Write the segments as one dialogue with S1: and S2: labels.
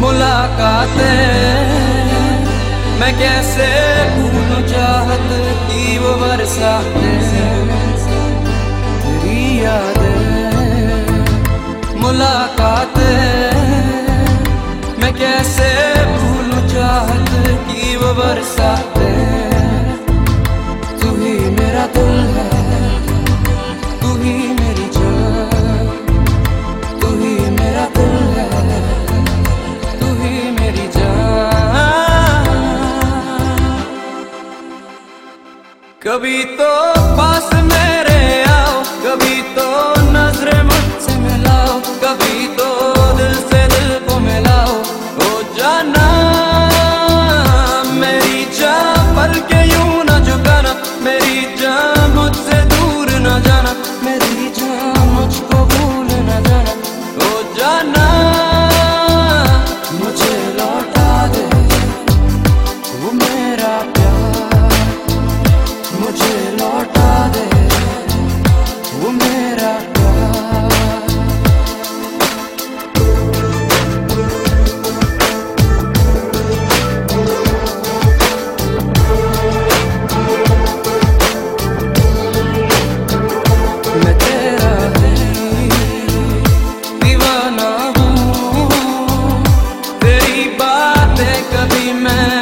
S1: मुलाकातें। मैं कैसे भूलूं चाहत की वो तेरी यादें, मुलाकातें। मैं कैसे भूलूं चाहत की वो बरसातें? कभी तो पास kelime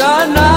S1: Sana.